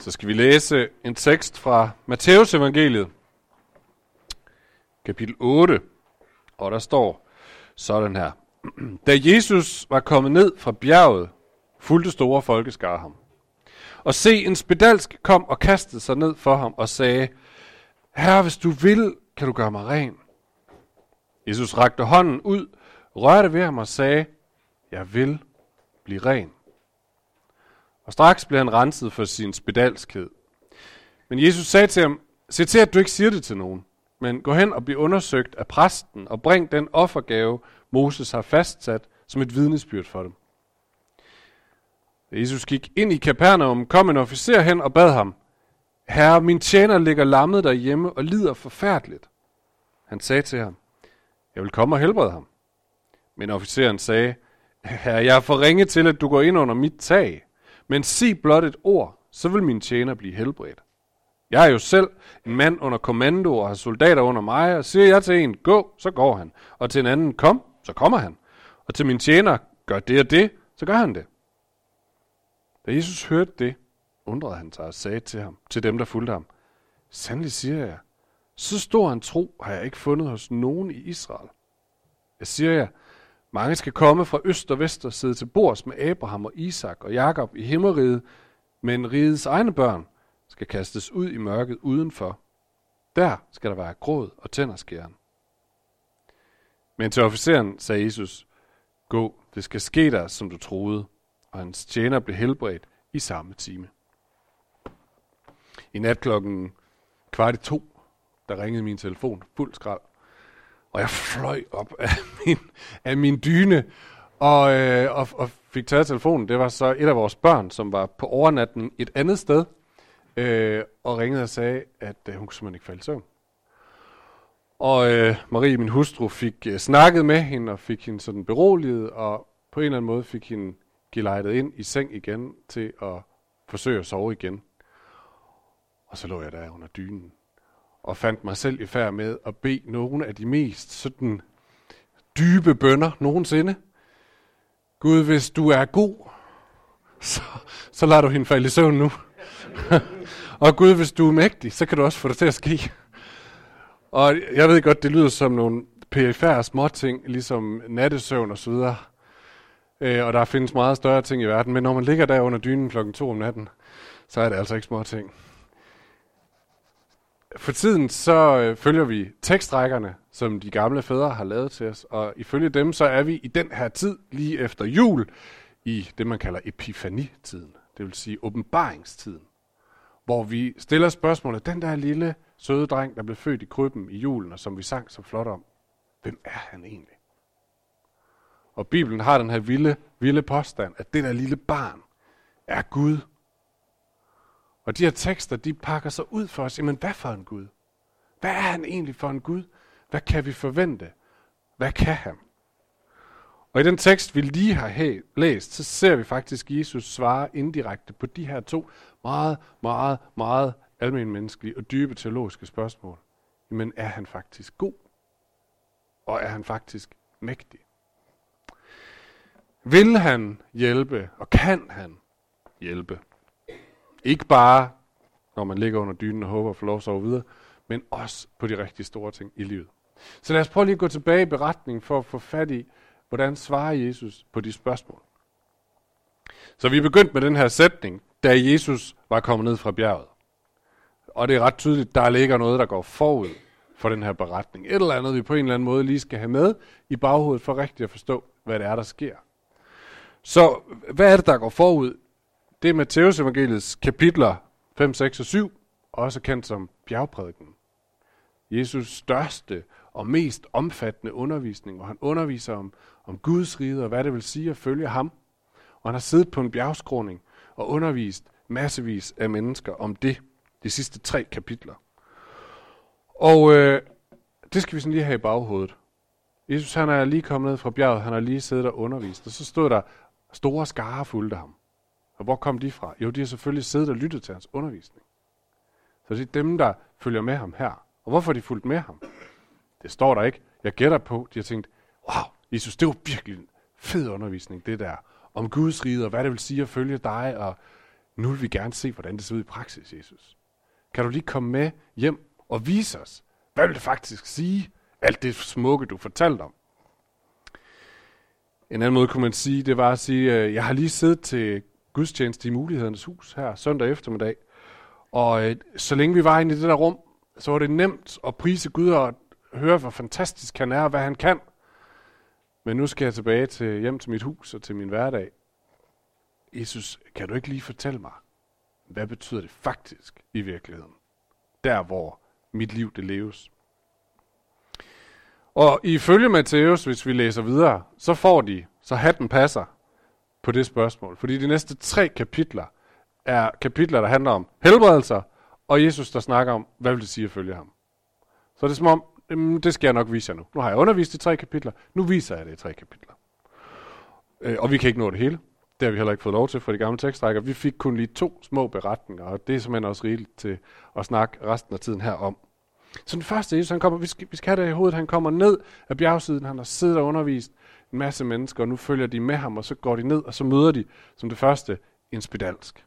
Så skal vi læse en tekst fra Matteus evangeliet, kapitel 8, og der står sådan her. Da Jesus var kommet ned fra bjerget, fulgte store folkeskare ham. Og se, en spedalsk kom og kastede sig ned for ham og sagde, Herre, hvis du vil, kan du gøre mig ren. Jesus rakte hånden ud, rørte ved ham og sagde, Jeg vil blive ren. Og straks blev han renset for sin spedalskhed. Men Jesus sagde til ham, Se til, at du ikke siger det til nogen, men gå hen og bliv undersøgt af præsten og bring den offergave, Moses har fastsat som et vidnesbyrd for dem. Da Jesus gik ind i Kapernaum, kom en officer hen og bad ham, Herre, min tjener ligger lammet derhjemme og lider forfærdeligt. Han sagde til ham, jeg vil komme og helbrede ham. Men officeren sagde, Herre, jeg er for ringe til, at du går ind under mit tag. Men sig blot et ord, så vil min tjener blive helbredt. Jeg er jo selv en mand under kommando og har soldater under mig, og siger jeg til en, gå, så går han. Og til en anden, kom, så kommer han. Og til min tjener, gør det og det, så gør han det. Da Jesus hørte det, undrede han sig og sagde til ham, til dem, der fulgte ham, Sandelig siger jeg, så stor en tro har jeg ikke fundet hos nogen i Israel. Jeg siger jer, mange skal komme fra øst og vest og sidde til bords med Abraham og Isak og Jakob i himmeriget, men rigets egne børn skal kastes ud i mørket udenfor. Der skal der være gråd og tænderskæren. Men til officeren sagde Jesus, gå, det skal ske der, som du troede, og hans tjener blev helbredt i samme time. I nat klokken kvart i to, der ringede min telefon fuld skrald. Og jeg fløj op af min, af min dyne og, øh, og, og fik taget telefonen. Det var så et af vores børn, som var på overnatning et andet sted, øh, og ringede og sagde, at øh, hun kunne simpelthen ikke falde i søvn. Og øh, Marie, min hustru, fik øh, snakket med hende og fik hende sådan beroliget, og på en eller anden måde fik hende gelejtet ind i seng igen til at forsøge at sove igen. Og så lå jeg der under dynen og fandt mig selv i færd med at bede nogle af de mest sådan dybe bønder nogensinde. Gud, hvis du er god, så, så lader du hende falde i søvn nu. og Gud, hvis du er mægtig, så kan du også få det til at ske. Og jeg ved godt, det lyder som nogle perifære småting, ligesom nattesøvn og så videre. Øh, og der findes meget større ting i verden, men når man ligger der under dynen klokken 2 om natten, så er det altså ikke små ting. For tiden så øh, følger vi tekstrækkerne, som de gamle fædre har lavet til os, og ifølge dem så er vi i den her tid, lige efter jul, i det man kalder epifanitiden, det vil sige åbenbaringstiden, hvor vi stiller spørgsmålet, den der lille søde dreng, der blev født i krybben i julen, og som vi sang så flot om, hvem er han egentlig? Og Bibelen har den her vilde, vilde påstand, at det der lille barn er Gud, og de her tekster, de pakker sig ud for os. Jamen, hvad for en Gud? Hvad er han egentlig for en Gud? Hvad kan vi forvente? Hvad kan han? Og i den tekst, vi lige har læst, så ser vi faktisk Jesus svare indirekte på de her to meget, meget, meget almindelige menneskelige og dybe teologiske spørgsmål. Men er han faktisk god? Og er han faktisk mægtig? Vil han hjælpe, og kan han hjælpe? Ikke bare, når man ligger under dynen og håber at få lov at sove videre, men også på de rigtig store ting i livet. Så lad os prøve lige at gå tilbage i beretningen for at få fat i, hvordan svarer Jesus på de spørgsmål. Så vi er begyndt med den her sætning, da Jesus var kommet ned fra bjerget. Og det er ret tydeligt, der ligger noget, der går forud for den her beretning. Et eller andet, vi på en eller anden måde lige skal have med i baghovedet for rigtigt at forstå, hvad det er, der sker. Så hvad er det, der går forud? Det er Matteus evangeliets kapitler 5, 6 og 7, også kendt som bjergprædiken. Jesus største og mest omfattende undervisning, hvor han underviser om, om Guds rige og hvad det vil sige at følge ham. Og han har siddet på en bjergskråning og undervist massevis af mennesker om det, de sidste tre kapitler. Og øh, det skal vi sådan lige have i baghovedet. Jesus han er lige kommet ned fra bjerget, han har lige siddet og undervist, og så stod der store skare fulgte ham. Og hvor kom de fra? Jo, de har selvfølgelig siddet og lyttet til hans undervisning. Så det er dem, der følger med ham her. Og hvorfor de fulgt med ham? Det står der ikke. Jeg gætter på, de har tænkt, wow, Jesus, det var virkelig en fed undervisning, det der. Om Guds rige, og hvad det vil sige at følge dig, og nu vil vi gerne se, hvordan det ser ud i praksis, Jesus. Kan du lige komme med hjem og vise os, hvad vil det faktisk sige, alt det smukke, du fortalte om? En anden måde kunne man sige, det var at sige, øh, jeg har lige siddet til gudstjeneste i Mulighedernes Hus her søndag eftermiddag, og øh, så længe vi var inde i det der rum, så var det nemt at prise Gud og høre, hvor fantastisk han er og hvad han kan. Men nu skal jeg tilbage til hjem til mit hus og til min hverdag. Jesus, kan du ikke lige fortælle mig, hvad betyder det faktisk i virkeligheden? Der, hvor mit liv det leves. Og ifølge Matthæus, hvis vi læser videre, så får de, så hatten passer på det spørgsmål. Fordi de næste tre kapitler er kapitler, der handler om helbredelser, og Jesus, der snakker om, hvad vil det sige at følge ham. Så det er som om, det skal jeg nok vise jer nu. Nu har jeg undervist i tre kapitler, nu viser jeg det i tre kapitler. Øh, og vi kan ikke nå det hele. Det har vi heller ikke fået lov til fra de gamle tekstrækker. Vi fik kun lige to små beretninger, og det er simpelthen også rigeligt til at snakke resten af tiden her om. Så den første Jesus, han kommer, vi skal, vi skal have det i hovedet, han kommer ned af bjergsiden, han har siddet og undervist en masse mennesker, og nu følger de med ham, og så går de ned, og så møder de som det første en spedalsk.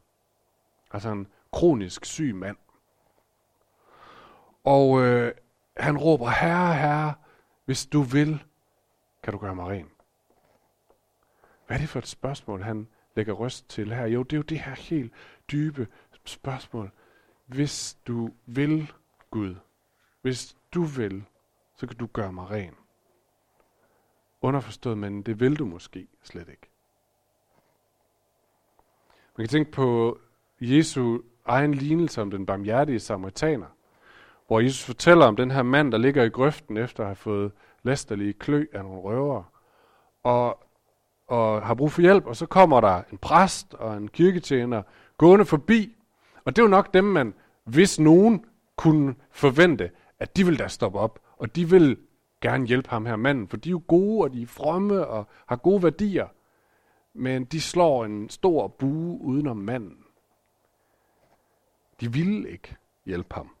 Altså en kronisk syg mand. Og øh, han råber, herre, herre, hvis du vil, kan du gøre mig ren. Hvad er det for et spørgsmål, han lægger røst til her? Jo, det er jo det her helt dybe spørgsmål. Hvis du vil, Gud, hvis du vil, så kan du gøre mig ren. Underforstået, men det vil du måske slet ikke. Man kan tænke på Jesu egen lignelse om den barmhjertige samaritaner, hvor Jesus fortæller om den her mand, der ligger i grøften efter at have fået læsterlige klø af nogle røvere, og, og har brug for hjælp, og så kommer der en præst og en kirketjener gående forbi, og det er jo nok dem, man, hvis nogen kunne forvente, at de vil da stoppe op, og de vil gerne hjælpe ham her manden, for de er jo gode, og de er fromme og har gode værdier. Men de slår en stor bue udenom manden. De vil ikke hjælpe ham.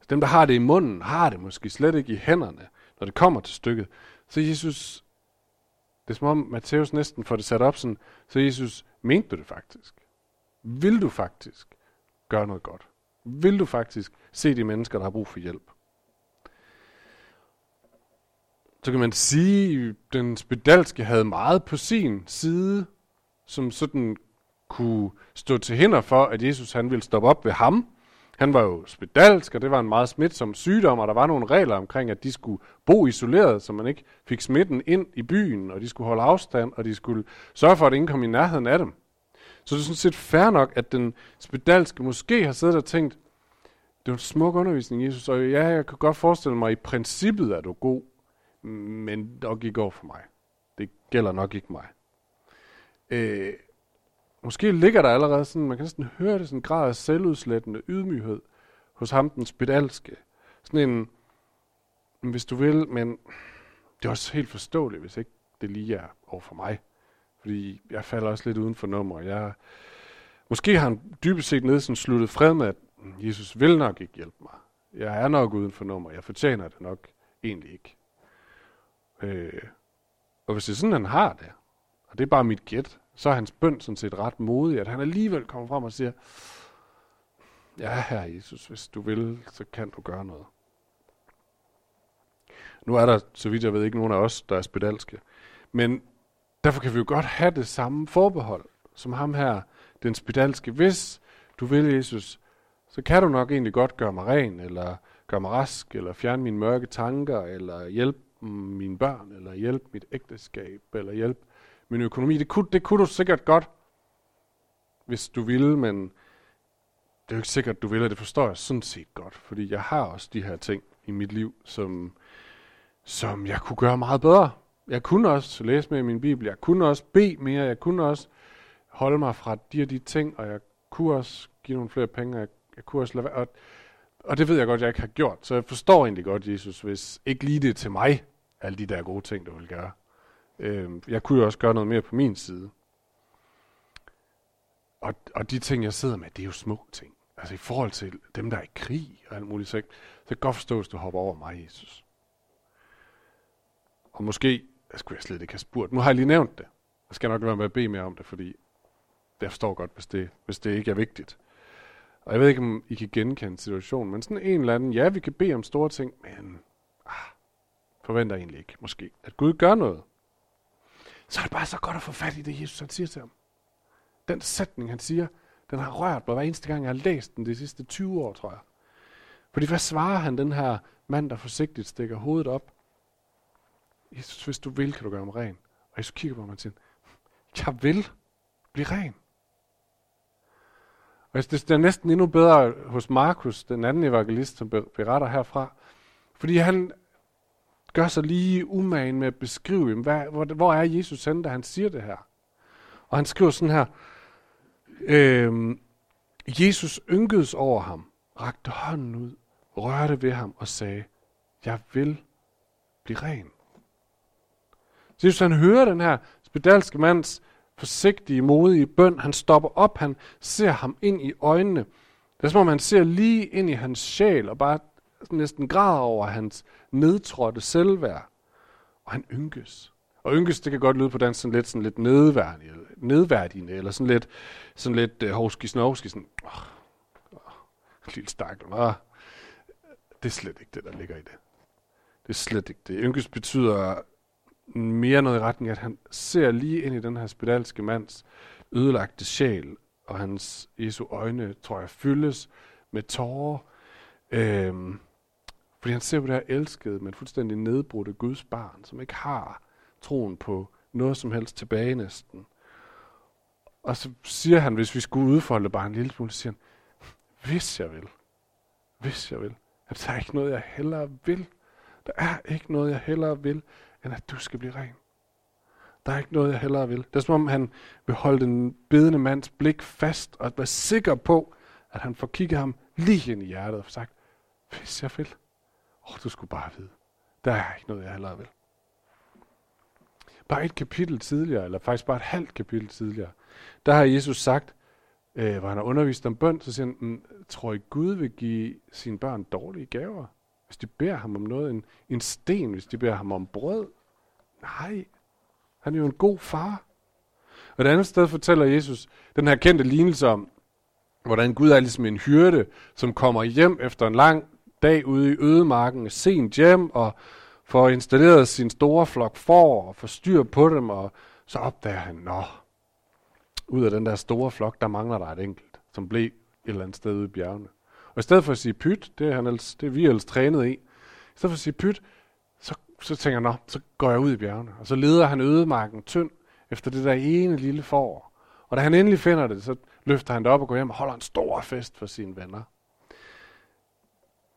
Så dem, der har det i munden, har det måske slet ikke i hænderne, når det kommer til stykket. Så Jesus, det er som om Matthæus næsten får det sat op sådan, så Jesus, mente du det faktisk? Vil du faktisk gøre noget godt? Vil du faktisk se de mennesker, der har brug for hjælp? Så kan man sige, at den spedalske havde meget på sin side, som sådan kunne stå til hinder for, at Jesus han ville stoppe op ved ham. Han var jo spedalsk, og det var en meget smitsom sygdom, og der var nogle regler omkring, at de skulle bo isoleret, så man ikke fik smitten ind i byen, og de skulle holde afstand, og de skulle sørge for, at ingen kom i nærheden af dem. Så det er sådan set fair nok, at den spedalske måske har siddet og tænkt, det var en smuk undervisning, Jesus, og ja, jeg kan godt forestille mig, at i princippet er du god, men nok ikke over for mig. Det gælder nok ikke mig. Øh, måske ligger der allerede sådan, man kan næsten høre det, sådan en grad af selvudslættende ydmyghed hos ham, den spedalske. Sådan en, hvis du vil, men det er også helt forståeligt, hvis ikke det lige er over for mig. Fordi jeg falder også lidt uden for nummer. Jeg, måske har han dybest set nede sådan sluttet fred med, at Jesus vil nok ikke hjælpe mig. Jeg er nok uden for nummer. Jeg fortjener det nok egentlig ikke. Øh, og hvis det er sådan, han har det, og det er bare mit gæt, så er hans bøn sådan set ret modig, at han alligevel kommer frem og siger, ja, herre Jesus, hvis du vil, så kan du gøre noget. Nu er der, så vidt jeg ved, ikke nogen af os, der er spedalske. Men derfor kan vi jo godt have det samme forbehold, som ham her, den spedalske. Hvis du vil, Jesus, så kan du nok egentlig godt gøre mig ren, eller gøre mig rask, eller fjerne mine mørke tanker, eller hjælpe mine børn, eller hjælpe mit ægteskab, eller hjælpe min økonomi. Det kunne, det kunne du sikkert godt, hvis du ville, men det er jo ikke sikkert, du vil, og det forstår jeg sådan set godt, fordi jeg har også de her ting i mit liv, som, som jeg kunne gøre meget bedre. Jeg kunne også læse mere i min bibel, jeg kunne også bede mere, jeg kunne også holde mig fra de og de ting, og jeg kunne også give nogle flere penge, og jeg, jeg kunne også lade være. Og, og det ved jeg godt, jeg ikke har gjort, så jeg forstår egentlig godt, Jesus, hvis ikke lige det til mig, alle de der gode ting, du vil gøre. Øh, jeg kunne jo også gøre noget mere på min side. Og, og de ting, jeg sidder med, det er jo små ting. Altså i forhold til dem, der er i krig og alt muligt, så, så kan godt forstå, hvis du hopper over mig, Jesus. Og måske, jeg skulle jeg slet ikke have spurgt. Nu har jeg lige nævnt det. Jeg skal nok være med at bede mere om det, fordi jeg forstår godt, hvis det, hvis det ikke er vigtigt. Og jeg ved ikke, om I kan genkende situationen, men sådan en eller anden, ja, vi kan bede om store ting, men ah, forventer egentlig ikke, måske, at Gud gør noget. Så er det bare så godt at få fat i det, Jesus han siger til ham. Den sætning, han siger, den har rørt mig hver eneste gang, jeg har læst den de sidste 20 år, tror jeg. Fordi hvad svarer han, den her mand, der forsigtigt stikker hovedet op? Jesus, hvis du vil, kan du gøre mig ren. Og Jesus kigger på mig og siger, jeg vil blive ren. Og det er næsten endnu bedre hos Markus, den anden evangelist, som beretter herfra. Fordi han gør sig lige umagen med at beskrive, hvad, hvor, hvor er Jesus henne, da han siger det her. Og han skriver sådan her, øh, Jesus ynkedes over ham, rakte hånden ud, rørte ved ham og sagde, jeg vil blive ren. Så Jesus han hører den her spedalske mands forsigtige, modige bøn. Han stopper op, han ser ham ind i øjnene. Det er som om han ser lige ind i hans sjæl og bare næsten græder over hans nedtrådte selvværd. Og han ynkes. Og ynkes, det kan godt lyde på dansk sådan lidt, sådan lidt nedværdigende, nedværdigende, eller sådan lidt, sådan lidt øh, uh, hovski snovski, sådan, åh, åh, lille stakkel, åh. Det er slet ikke det, der ligger i det. Det er slet ikke det. Ynkes betyder mere noget i retning, at han ser lige ind i den her spedalske mands ødelagte sjæl, og hans Jesu øjne, tror jeg, fyldes med tårer. Øhm, fordi han ser på det her elskede, men fuldstændig nedbrudte Guds barn, som ikke har troen på noget som helst tilbage næsten. Og så siger han, hvis vi skulle udfolde bare en lille smule, siger han, hvis jeg vil, hvis jeg vil, at der er ikke noget, jeg hellere vil. Der er ikke noget, jeg hellere vil, end at du skal blive ren. Der er ikke noget, jeg hellere vil. Det er som om, han vil holde den bedende mands blik fast, og være sikker på, at han får kigget ham lige ind i hjertet og sagt, hvis jeg vil. Åh, oh, du skulle bare vide. Der er ikke noget, jeg hellere vil. Bare et kapitel tidligere, eller faktisk bare et halvt kapitel tidligere, der har Jesus sagt, øh, hvor han har undervist om bøn, så siger han, mm, tror I Gud vil give sine børn dårlige gaver? Hvis de beder ham om noget, en, en sten, hvis de beder ham om brød. Nej, han er jo en god far. Og et andet sted fortæller Jesus den her kendte lignelse om, hvordan Gud er ligesom en hyrde, som kommer hjem efter en lang dag ude i ødemarken, sent hjem, og får installeret sin store flok for og får styr på dem, og så opdager han, nå, ud af den der store flok, der mangler der et enkelt, som blev et eller andet sted ude i bjergene. Og i stedet for at sige pyt, det er, han ellers, det er vi ellers trænet i, i stedet for at sige pyt, så, tænker jeg, så går jeg ud i bjergene. Og så leder han ødemarken tynd efter det der ene lille får. Og da han endelig finder det, så løfter han det op og går hjem og holder en stor fest for sine venner.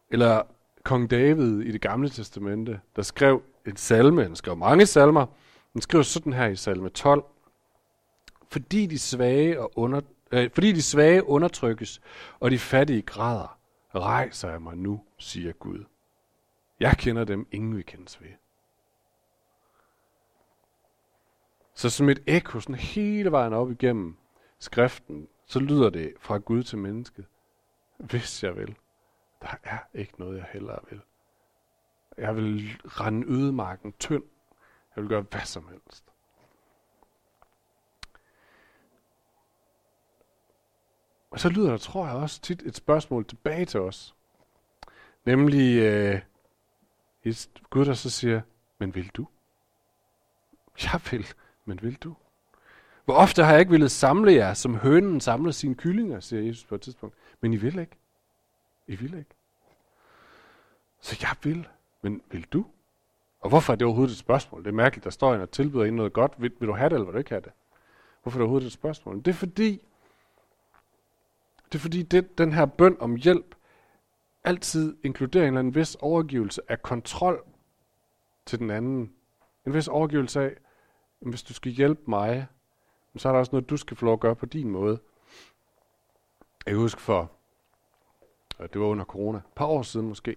Eller kong David i det gamle testamente, der skrev en salme, han skrev mange salmer, han skrev sådan her i salme 12. Fordi de svage og under, Øh, fordi de svage undertrykkes, og de fattige græder, rejser jeg mig nu, siger Gud. Jeg kender dem, ingen vil kendes ved. Så som et ekko, sådan hele vejen op igennem skriften, så lyder det fra Gud til mennesket. Hvis jeg vil. Der er ikke noget, jeg hellere vil. Jeg vil rende ødemarken tynd. Jeg vil gøre hvad som helst. Og så lyder der, tror jeg også tit, et spørgsmål tilbage til os. Nemlig øh, et Gud, der så siger, men vil du? Jeg vil, men vil du? Hvor ofte har jeg ikke ville samle jer, som hønen samler sine kyllinger, siger Jesus på et tidspunkt. Men I vil ikke. I vil ikke. Så jeg vil, men vil du? Og hvorfor er det overhovedet et spørgsmål? Det er mærkeligt, der står en og tilbyder en noget godt. Vil, vil du have det, eller vil du ikke have det? Hvorfor er det overhovedet et spørgsmål? Det er fordi, det er fordi, det, den her bøn om hjælp altid inkluderer en eller anden vis overgivelse af kontrol til den anden. En vis overgivelse af, at hvis du skal hjælpe mig, så er der også noget, du skal få lov at gøre på din måde. Jeg husker for, øh, det var under corona, et par år siden måske,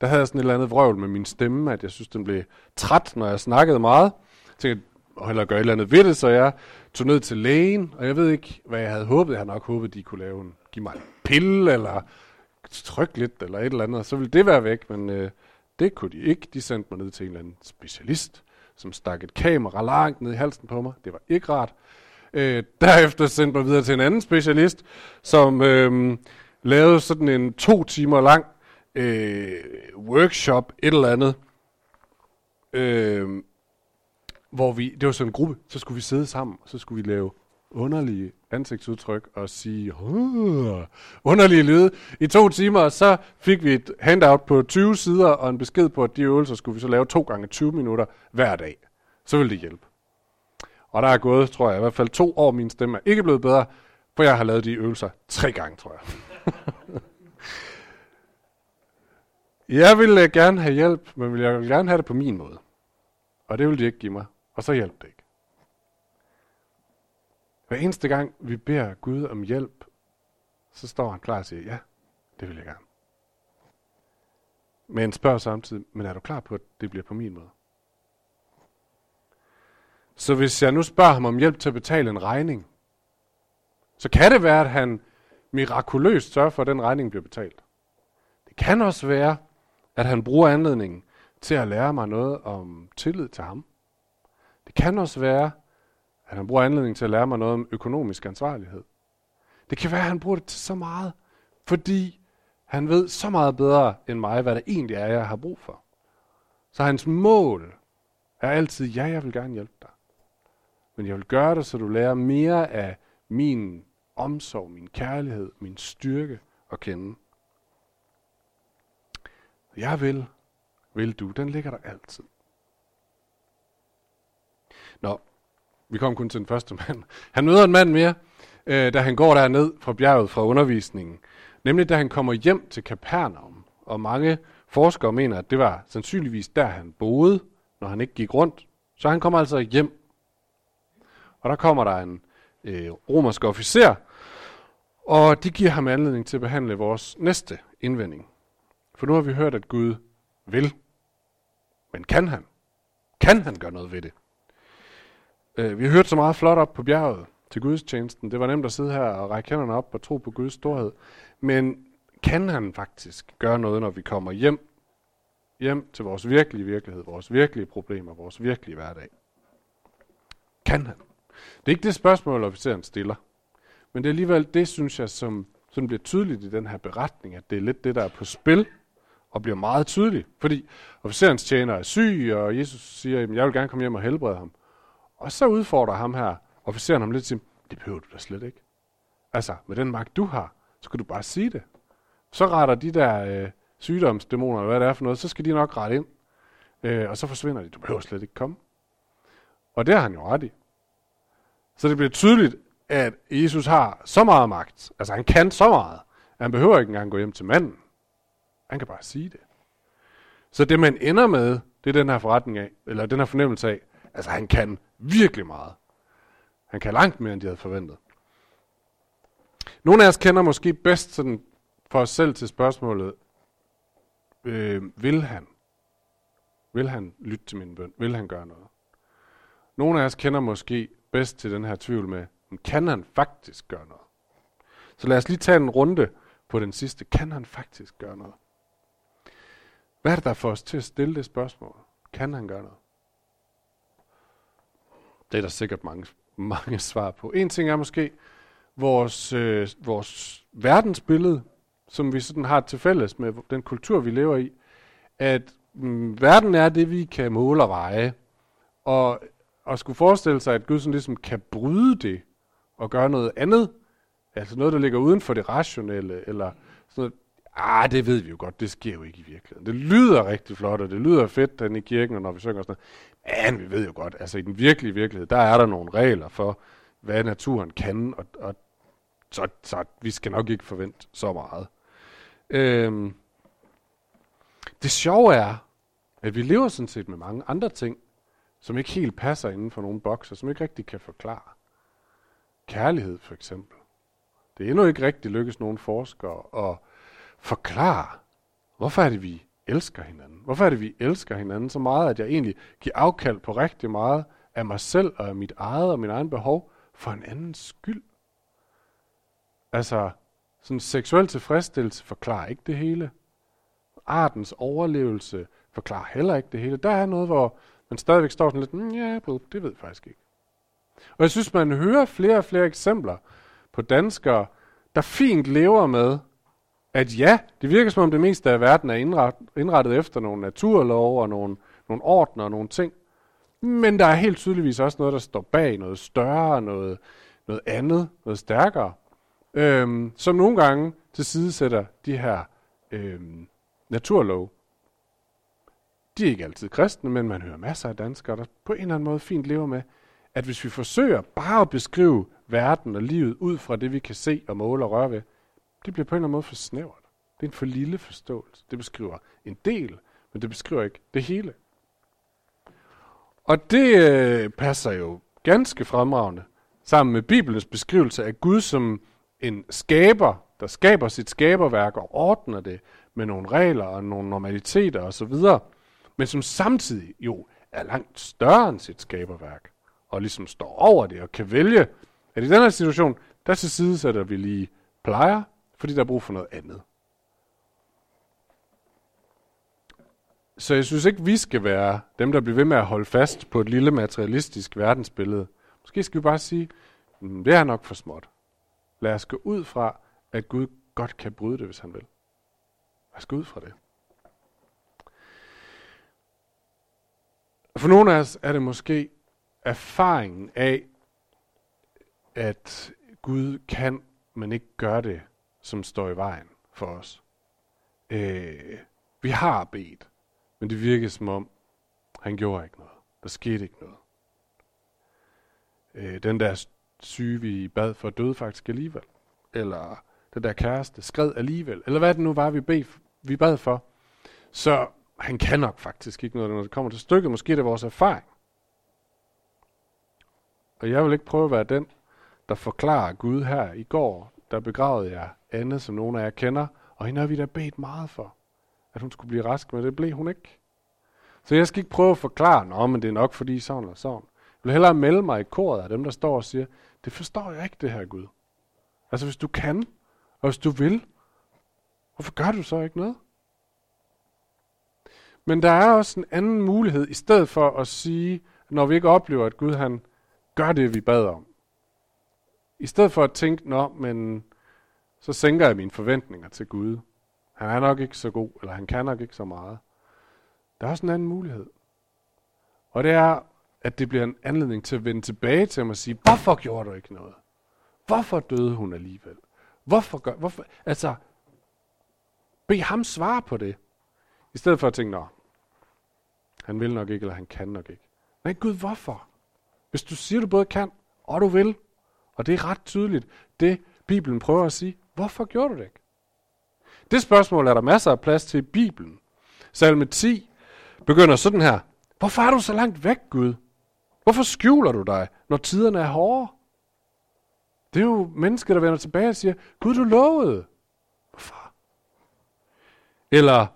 der havde jeg sådan et eller andet vrøvl med min stemme, at jeg synes, den blev træt, når jeg snakkede meget. Jeg tænkte, og heller gøre et eller andet ved det, så jeg tog ned til lægen, og jeg ved ikke, hvad jeg havde håbet. Jeg havde nok håbet, de kunne lave en, give mig en pille, eller trykke lidt, eller et eller andet, og så ville det være væk, men øh, det kunne de ikke. De sendte mig ned til en eller anden specialist, som stak et kamera langt ned i halsen på mig. Det var ikke rart. Øh, derefter sendte mig videre til en anden specialist, som øh, lavede sådan en to timer lang øh, workshop, et eller andet, øh, hvor vi, det var sådan en gruppe, så skulle vi sidde sammen, og så skulle vi lave underlige ansigtsudtryk og sige underlige lyde i to timer, og så fik vi et handout på 20 sider og en besked på, at de øvelser skulle vi så lave to gange 20 minutter hver dag. Så ville det hjælpe. Og der er gået, tror jeg, i hvert fald to år, min stemme er ikke blevet bedre, for jeg har lavet de øvelser tre gange, tror jeg. jeg ville øh, gerne have hjælp, men jeg ville gerne have det på min måde. Og det ville de ikke give mig, og så hjalp det ikke. Hver eneste gang vi beder Gud om hjælp, så står han klar og siger, ja, det vil jeg gerne. Men spørger samtidig, men er du klar på, at det bliver på min måde? Så hvis jeg nu spørger ham om hjælp til at betale en regning, så kan det være, at han mirakuløst sørger for, at den regning bliver betalt. Det kan også være, at han bruger anledningen til at lære mig noget om tillid til ham. Det kan også være, at han bruger anledningen til at lære mig noget om økonomisk ansvarlighed. Det kan være, at han bruger det til så meget, fordi han ved så meget bedre end mig, hvad det egentlig er, jeg har brug for. Så hans mål er altid, ja, jeg vil gerne hjælpe dig. Men jeg vil gøre det, så du lærer mere af min omsorg, min kærlighed, min styrke at kende. Jeg vil, vil du, den ligger der altid. Nå, vi kom kun til den første mand. Han møder en mand mere, øh, da han går derned fra bjerget fra undervisningen. Nemlig da han kommer hjem til Kapernaum. Og mange forskere mener, at det var sandsynligvis der, han boede, når han ikke gik rundt. Så han kommer altså hjem. Og der kommer der en øh, romersk officer, og de giver ham anledning til at behandle vores næste indvending. For nu har vi hørt, at Gud vil. Men kan han? Kan han gøre noget ved det? Øh, vi har hørt så meget flot op på bjerget til gudstjenesten. Det var nemt at sidde her og række hænderne op og tro på Guds storhed. Men kan han faktisk gøre noget, når vi kommer hjem, hjem til vores virkelige virkelighed, vores virkelige problemer, vores virkelige hverdag? Kan han? Det er ikke det spørgsmål, officeren stiller. Men det er alligevel det, synes jeg, som, som bliver tydeligt i den her beretning, at det er lidt det, der er på spil, og bliver meget tydeligt. Fordi officerens tjener er syg, og Jesus siger, at jeg vil gerne komme hjem og helbrede ham. Og så udfordrer ham her, officeren ham lidt til, det behøver du da slet ikke. Altså, med den magt du har, så kan du bare sige det. Så retter de der øh, sygdomsdæmoner, eller hvad det er for noget, så skal de nok rette ind. Øh, og så forsvinder de. Du behøver slet ikke komme. Og det har han jo ret i. Så det bliver tydeligt, at Jesus har så meget magt. Altså han kan så meget, at han behøver ikke engang gå hjem til manden. Han kan bare sige det. Så det man ender med, det er den her forretning af, eller den her fornemmelse af, altså han kan virkelig meget. Han kan langt mere, end de havde forventet. Nogle af os kender måske bedst sådan for os selv til spørgsmålet, øh, vil han? Vil han lytte til min bøn? Vil han gøre noget? Nogle af os kender måske bedst til den her tvivl med, kan han faktisk gøre noget? Så lad os lige tage en runde på den sidste. Kan han faktisk gøre noget? Hvad er det, der får os til at stille det spørgsmål? Kan han gøre noget? Det er der sikkert mange, mange svar på. En ting er måske vores, øh, vores verdensbillede, som vi sådan har til fælles med den kultur, vi lever i, at mm, verden er det, vi kan måle og veje. Og at skulle forestille sig, at Gud sådan ligesom kan bryde det og gøre noget andet, altså noget, der ligger uden for det rationelle, eller sådan noget, ah, det ved vi jo godt, det sker jo ikke i virkeligheden. Det lyder rigtig flot, og det lyder fedt den i kirken, og når vi synger og sådan noget. Men vi ved jo godt, altså i den virkelige virkelighed, der er der nogle regler for, hvad naturen kan, og, og så, så vi skal nok ikke forvente så meget. Øhm, det sjove er, at vi lever sådan set med mange andre ting, som ikke helt passer inden for nogle bokser, som ikke rigtig kan forklare. Kærlighed for eksempel. Det er endnu ikke rigtig lykkes nogen forskere at forklare, hvorfor er det, vi elsker hinanden? Hvorfor er det, vi elsker hinanden så meget, at jeg egentlig giver afkald på rigtig meget af mig selv og af mit eget og min egen behov for en andens skyld? Altså, sådan seksuel tilfredsstillelse forklarer ikke det hele. Artens overlevelse forklarer heller ikke det hele. Der er noget, hvor man stadigvæk står sådan lidt, mm, ja, det ved jeg faktisk ikke. Og jeg synes, man hører flere og flere eksempler på danskere, der fint lever med, at ja, det virker som om det meste af verden er indret, indrettet efter nogle naturlove og nogle, nogle ordner og nogle ting. Men der er helt tydeligvis også noget, der står bag, noget større, noget, noget andet, noget stærkere, øhm, som nogle gange tilsidesætter de her øhm, naturlov. De er ikke altid kristne, men man hører masser af danskere, der på en eller anden måde fint lever med, at hvis vi forsøger bare at beskrive verden og livet ud fra det, vi kan se og måle og røre ved, det bliver på en eller anden måde for snævert. Det er en for lille forståelse. Det beskriver en del, men det beskriver ikke det hele. Og det øh, passer jo ganske fremragende sammen med Bibelens beskrivelse af Gud som en skaber, der skaber sit skaberværk og ordner det med nogle regler og nogle normaliteter osv., men som samtidig jo er langt større end sit skaberværk, og ligesom står over det og kan vælge, at i den her situation, der til side sætter vi lige plejer, fordi der er brug for noget andet. Så jeg synes ikke, vi skal være dem, der bliver ved med at holde fast på et lille materialistisk verdensbillede. Måske skal vi bare sige, mm, det er nok for småt. Lad os gå ud fra, at Gud godt kan bryde det, hvis han vil. Lad os gå ud fra det. For nogle af os er det måske erfaringen af, at Gud kan, men ikke gør det, som står i vejen for os. Øh, vi har bedt, men det virker som om, han gjorde ikke noget. Der skete ikke noget. Øh, den der syge, vi bad for, døde faktisk alligevel. Eller den der kæreste skred alligevel. Eller hvad det nu var, vi, bed, vi bad for. Så han kan nok faktisk ikke noget, når det kommer til stykket. Måske er det vores erfaring. Og jeg vil ikke prøve at være den, der forklarer Gud her i går. Der begravede jeg Anne, som nogle af jer kender, og hende har vi da bedt meget for, at hun skulle blive rask, men det blev hun ikke. Så jeg skal ikke prøve at forklare, Nå, men det er nok fordi sådan og sådan. Jeg vil hellere melde mig i koret af dem, der står og siger, det forstår jeg ikke det her Gud. Altså hvis du kan, og hvis du vil, hvorfor gør du så ikke noget? Men der er også en anden mulighed, i stedet for at sige, når vi ikke oplever, at Gud han gør det, vi bad om. I stedet for at tænke, nå, men så sænker jeg mine forventninger til Gud. Han er nok ikke så god, eller han kan nok ikke så meget. Der er også en anden mulighed. Og det er, at det bliver en anledning til at vende tilbage til ham og sige, hvorfor gjorde du ikke noget? Hvorfor døde hun alligevel? Hvorfor gør, hvorfor, altså, bed ham svare på det. I stedet for at tænke, nå, han vil nok ikke, eller han kan nok ikke. Nej, Gud, hvorfor? Hvis du siger, du både kan, og du vil, og det er ret tydeligt, det Bibelen prøver at sige, hvorfor gjorde du det ikke? Det spørgsmål er der masser af plads til i Bibelen. Salme 10 begynder sådan her. Hvorfor er du så langt væk, Gud? Hvorfor skjuler du dig, når tiderne er hårde? Det er jo mennesker, der vender tilbage og siger, Gud, du lovede. Hvorfor? Eller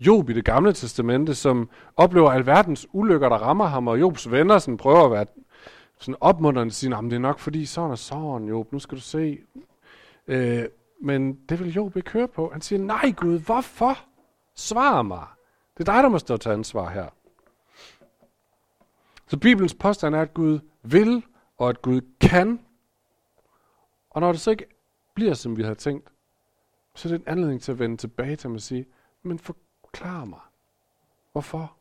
Job i det gamle testamente, som oplever alverdens ulykker, der rammer ham, og Jobs venner sådan prøver at være sådan opmuntrende sige, at det er nok fordi sådan og sådan, Job, nu skal du se. Øh, men det vil Job ikke høre på. Han siger, nej Gud, hvorfor? Svar mig. Det er dig, der må stå til ansvar her. Så Bibelens påstand er, at Gud vil, og at Gud kan. Og når det så ikke bliver, som vi havde tænkt, så er det en anledning til at vende tilbage til ham og sige, men forklar mig, hvorfor?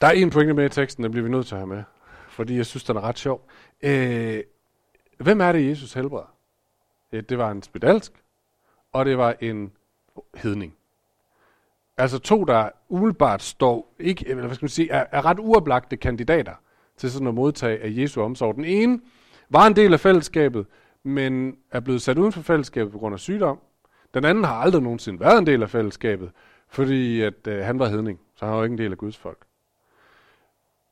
Der er en pointe med i teksten, der bliver vi nødt til at have med, fordi jeg synes, den er ret sjov. Øh, hvem er det, Jesus helbreder? Det var en spedalsk, og det var en hedning. Altså to, der umiddelbart står, ikke, eller hvad skal man sige, er, er ret uoplagte kandidater til sådan at modtage af Jesu omsorg. Den ene var en del af fællesskabet, men er blevet sat uden for fællesskabet på grund af sygdom. Den anden har aldrig nogensinde været en del af fællesskabet, fordi at, øh, han var hedning, så han var ikke en del af Guds folk.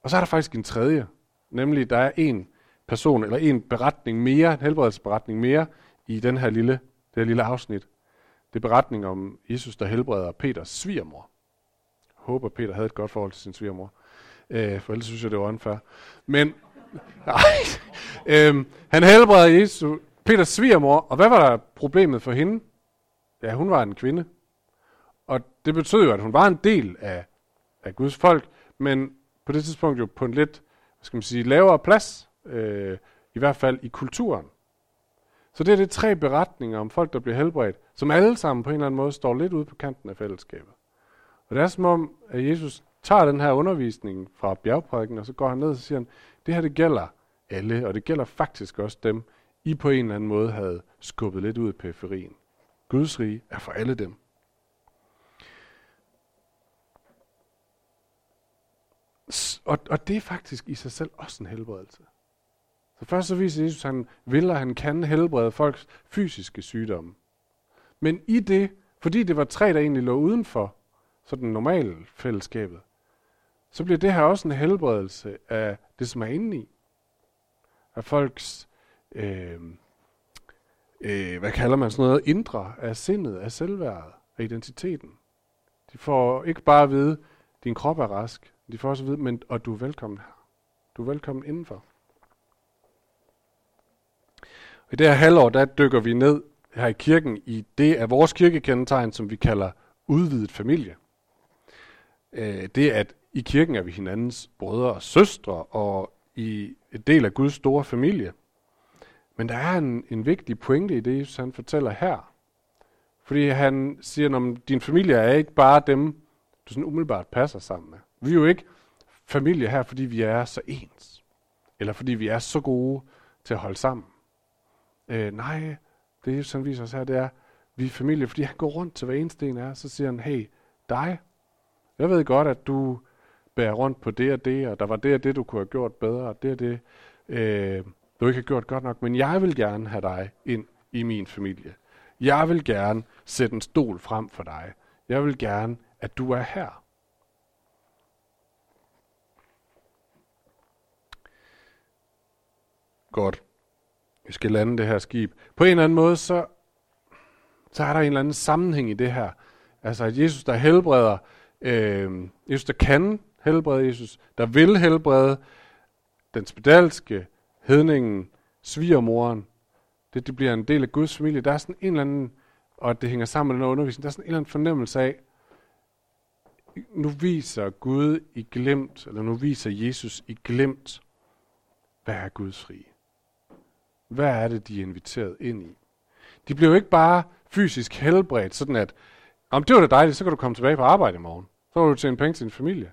Og så er der faktisk en tredje, nemlig der er en person, eller en beretning mere, en helbredelsesberetning mere, i den her lille, det her lille afsnit. Det er beretning om Jesus, der helbreder Peters svigermor. Jeg håber, Peter havde et godt forhold til sin svigermor. Øh, for ellers synes jeg, det var unfair. Men, nej. Øh, han helbreder Jesus, Peters svigermor, og hvad var der problemet for hende? Ja, hun var en kvinde. Og det betød jo, at hun var en del af, af Guds folk, men på det tidspunkt jo på en lidt, hvad skal man sige, lavere plads, øh, i hvert fald i kulturen. Så det er det tre beretninger om folk, der bliver helbredt, som alle sammen på en eller anden måde står lidt ude på kanten af fællesskabet. Og det er som om, at Jesus tager den her undervisning fra bjergprædiken, og så går han ned og siger, han, det her det gælder alle, og det gælder faktisk også dem, I på en eller anden måde havde skubbet lidt ud i periferien. Guds rige er for alle dem. Og, og det er faktisk i sig selv også en helbredelse. Så først så viser Jesus, at han vil, og han kan helbrede folks fysiske sygdomme. Men i det, fordi det var tre, der egentlig lå udenfor, så den normale fællesskabet, så bliver det her også en helbredelse af det, som er inde i. Af folks, øh, øh, hvad kalder man sådan noget, indre af sindet, af selvværdet, af identiteten. De får ikke bare at vide, at din krop er rask, de får også at vide, men, og du er velkommen her. Du er velkommen indenfor. I det her halvår, der dykker vi ned her i kirken i det af vores kirkekendetegn, som vi kalder udvidet familie. Øh, det at i kirken er vi hinandens brødre og søstre, og i et del af Guds store familie. Men der er en, en vigtig pointe i det, Jesus han fortæller her. Fordi han siger, at din familie er ikke bare dem, du sådan umiddelbart passer sammen med. Vi er jo ikke familie her, fordi vi er så ens. Eller fordi vi er så gode til at holde sammen. Øh, nej, det Jesus han viser os her, det er, vi er familie, fordi han går rundt til hver eneste en af os, så siger han, hey, dig, jeg ved godt, at du bærer rundt på det og det, og der var det og det, du kunne have gjort bedre, og det og det, øh, du ikke har gjort godt nok, men jeg vil gerne have dig ind i min familie. Jeg vil gerne sætte en stol frem for dig. Jeg vil gerne, at du er her. Godt. Vi skal lande det her skib. På en eller anden måde, så, så er der en eller anden sammenhæng i det her. Altså at Jesus, der helbreder, øh, Jesus, der kan helbrede Jesus, der vil helbrede den spedalske, hedningen, svigermoren. Det, det bliver en del af Guds familie. Der er sådan en eller anden, og det hænger sammen med den undervisning, der er sådan en eller anden fornemmelse af, nu viser Gud i glemt, eller nu viser Jesus i glemt, hvad er Guds rige. Hvad er det, de er inviteret ind i? De blev ikke bare fysisk helbredt, sådan at, om det var da dejligt, så kan du komme tilbage på arbejde i morgen. Så kan du tjene penge til din familie.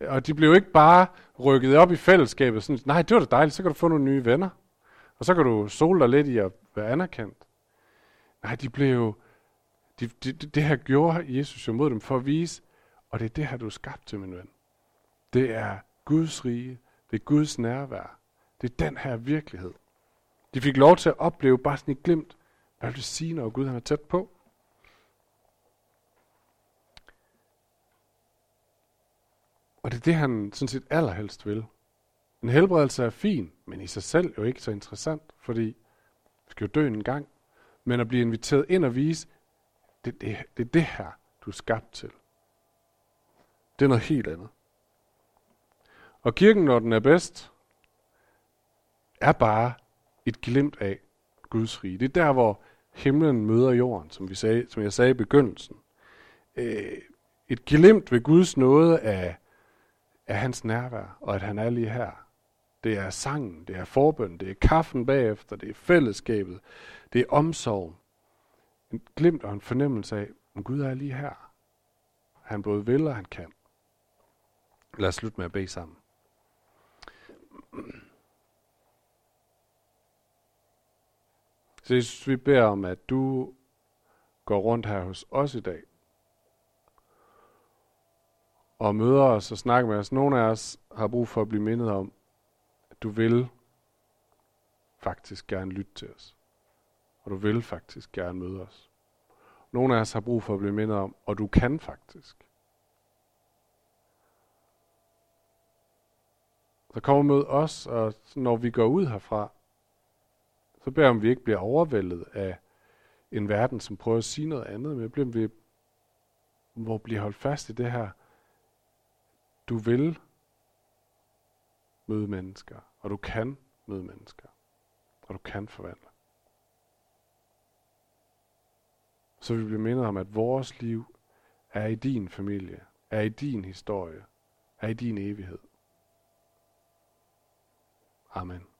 Og de blev ikke bare rykket op i fællesskabet, sådan, nej, det var da dejligt, så kan du få nogle nye venner. Og så kan du sole dig lidt i at være anerkendt. Nej, de blev de, de, det her gjorde Jesus jo mod dem for at vise, og det er det her, du er skabt til, min ven. Det er Guds rige. Det er Guds nærvær. Det er den her virkelighed. De fik lov til at opleve bare sådan et glimt, hvad vil det sige, når Gud han er tæt på? Og det er det, han sådan set allerhelst vil. En helbredelse er fin, men i sig selv jo ikke så interessant, fordi vi skal jo dø en gang. Men at blive inviteret ind og vise, det, det, det er det her, du er skabt til. Det er noget helt andet. Og kirken, når den er bedst, er bare et glimt af Guds rige. Det er der, hvor himlen møder jorden, som, vi sagde, som jeg sagde i begyndelsen. Øh, et glimt ved Guds nåde af, af hans nærvær, og at han er lige her. Det er sangen, det er forbøn, det er kaffen bagefter, det er fællesskabet, det er omsorgen. En glimt og en fornemmelse af, at Gud er lige her. Han både vil og han kan. Lad os slutte med at bede sammen. Så Jesus, vi beder om, at du går rundt her hos os i dag, og møder os og snakker med os. Nogle af os har brug for at blive mindet om, at du vil faktisk gerne lytte til os. Og du vil faktisk gerne møde os. Nogle af os har brug for at blive mindet om, og du kan faktisk. Så kom og mød os, og når vi går ud herfra, så beder om, vi ikke bliver overvældet af en verden, som prøver at sige noget andet, men bliver vi må blive holdt fast i det her. Du vil møde mennesker, og du kan møde mennesker, og du kan forvandle. Så vi bliver mindet om, at vores liv er i din familie, er i din historie, er i din evighed. Amen.